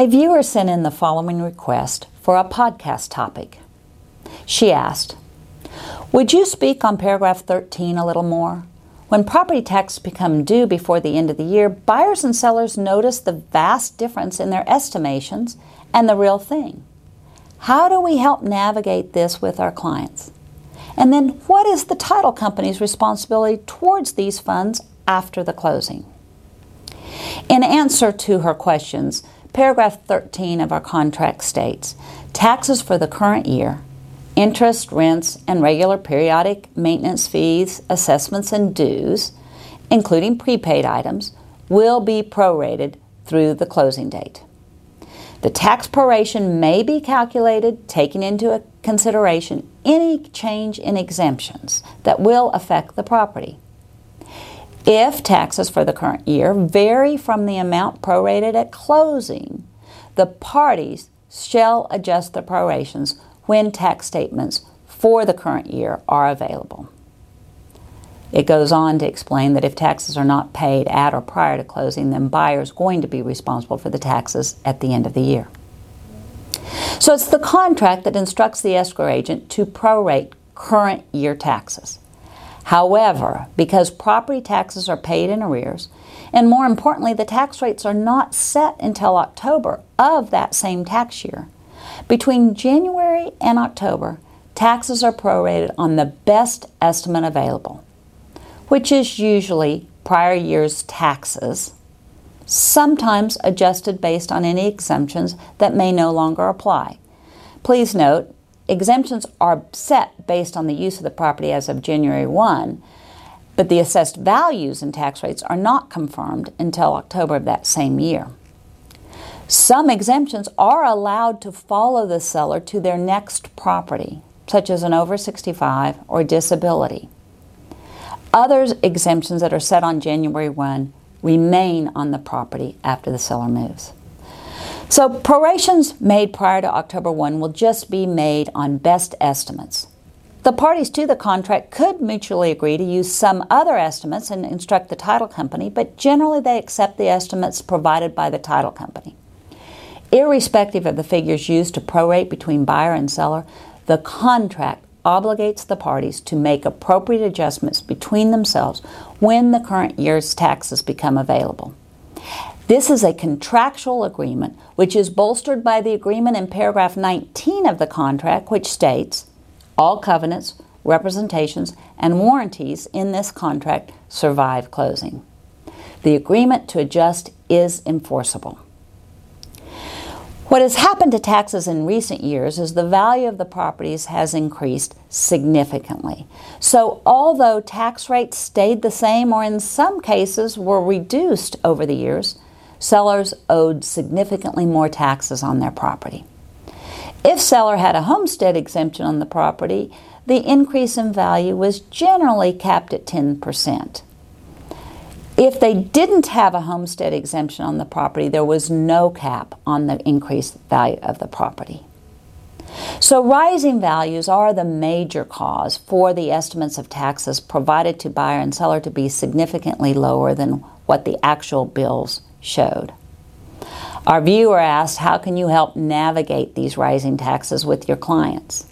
A viewer sent in the following request for a podcast topic. She asked, Would you speak on paragraph 13 a little more? When property taxes become due before the end of the year, buyers and sellers notice the vast difference in their estimations and the real thing. How do we help navigate this with our clients? And then, what is the title company's responsibility towards these funds after the closing? In answer to her questions, Paragraph 13 of our contract states taxes for the current year, interest, rents, and regular periodic maintenance fees, assessments, and dues, including prepaid items, will be prorated through the closing date. The tax proration may be calculated taking into consideration any change in exemptions that will affect the property. If taxes for the current year vary from the amount prorated at closing, the parties shall adjust the prorations when tax statements for the current year are available. It goes on to explain that if taxes are not paid at or prior to closing, then buyers going to be responsible for the taxes at the end of the year. So it's the contract that instructs the escrow agent to prorate current year taxes. However, because property taxes are paid in arrears, and more importantly, the tax rates are not set until October of that same tax year, between January and October, taxes are prorated on the best estimate available, which is usually prior year's taxes, sometimes adjusted based on any exemptions that may no longer apply. Please note, Exemptions are set based on the use of the property as of January 1, but the assessed values and tax rates are not confirmed until October of that same year. Some exemptions are allowed to follow the seller to their next property, such as an over 65 or disability. Other exemptions that are set on January 1 remain on the property after the seller moves. So prorations made prior to October 1 will just be made on best estimates. The parties to the contract could mutually agree to use some other estimates and instruct the title company, but generally they accept the estimates provided by the title company. Irrespective of the figures used to prorate between buyer and seller, the contract obligates the parties to make appropriate adjustments between themselves when the current year's taxes become available. This is a contractual agreement which is bolstered by the agreement in paragraph 19 of the contract, which states all covenants, representations, and warranties in this contract survive closing. The agreement to adjust is enforceable. What has happened to taxes in recent years is the value of the properties has increased significantly. So, although tax rates stayed the same or in some cases were reduced over the years, sellers owed significantly more taxes on their property. If seller had a homestead exemption on the property, the increase in value was generally capped at 10%. If they didn't have a homestead exemption on the property, there was no cap on the increased value of the property. So, rising values are the major cause for the estimates of taxes provided to buyer and seller to be significantly lower than what the actual bills showed. Our viewer asked, How can you help navigate these rising taxes with your clients?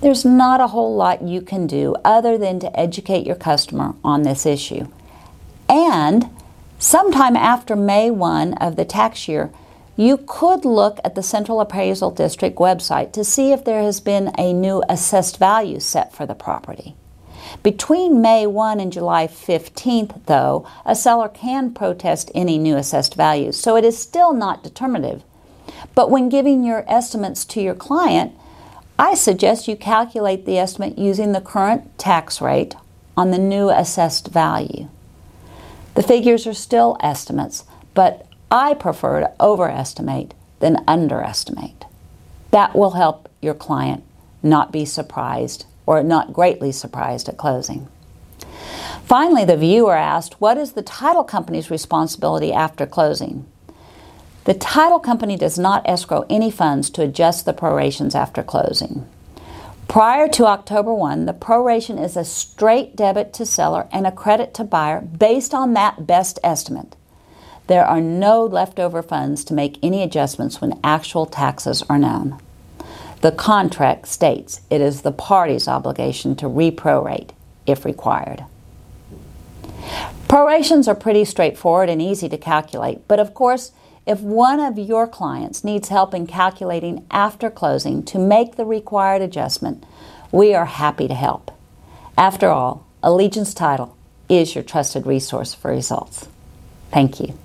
There's not a whole lot you can do other than to educate your customer on this issue. And sometime after May 1 of the tax year, you could look at the Central Appraisal District website to see if there has been a new assessed value set for the property. Between May 1 and July 15th, though, a seller can protest any new assessed values, so it is still not determinative. But when giving your estimates to your client, I suggest you calculate the estimate using the current tax rate on the new assessed value. The figures are still estimates, but I prefer to overestimate than underestimate. That will help your client not be surprised or not greatly surprised at closing. Finally, the viewer asked, What is the title company's responsibility after closing? The title company does not escrow any funds to adjust the prorations after closing. Prior to October 1, the proration is a straight debit to seller and a credit to buyer based on that best estimate. There are no leftover funds to make any adjustments when actual taxes are known. The contract states it is the party's obligation to reprorate if required. Prorations are pretty straightforward and easy to calculate, but of course, if one of your clients needs help in calculating after closing to make the required adjustment, we are happy to help. After all, Allegiance Title is your trusted resource for results. Thank you.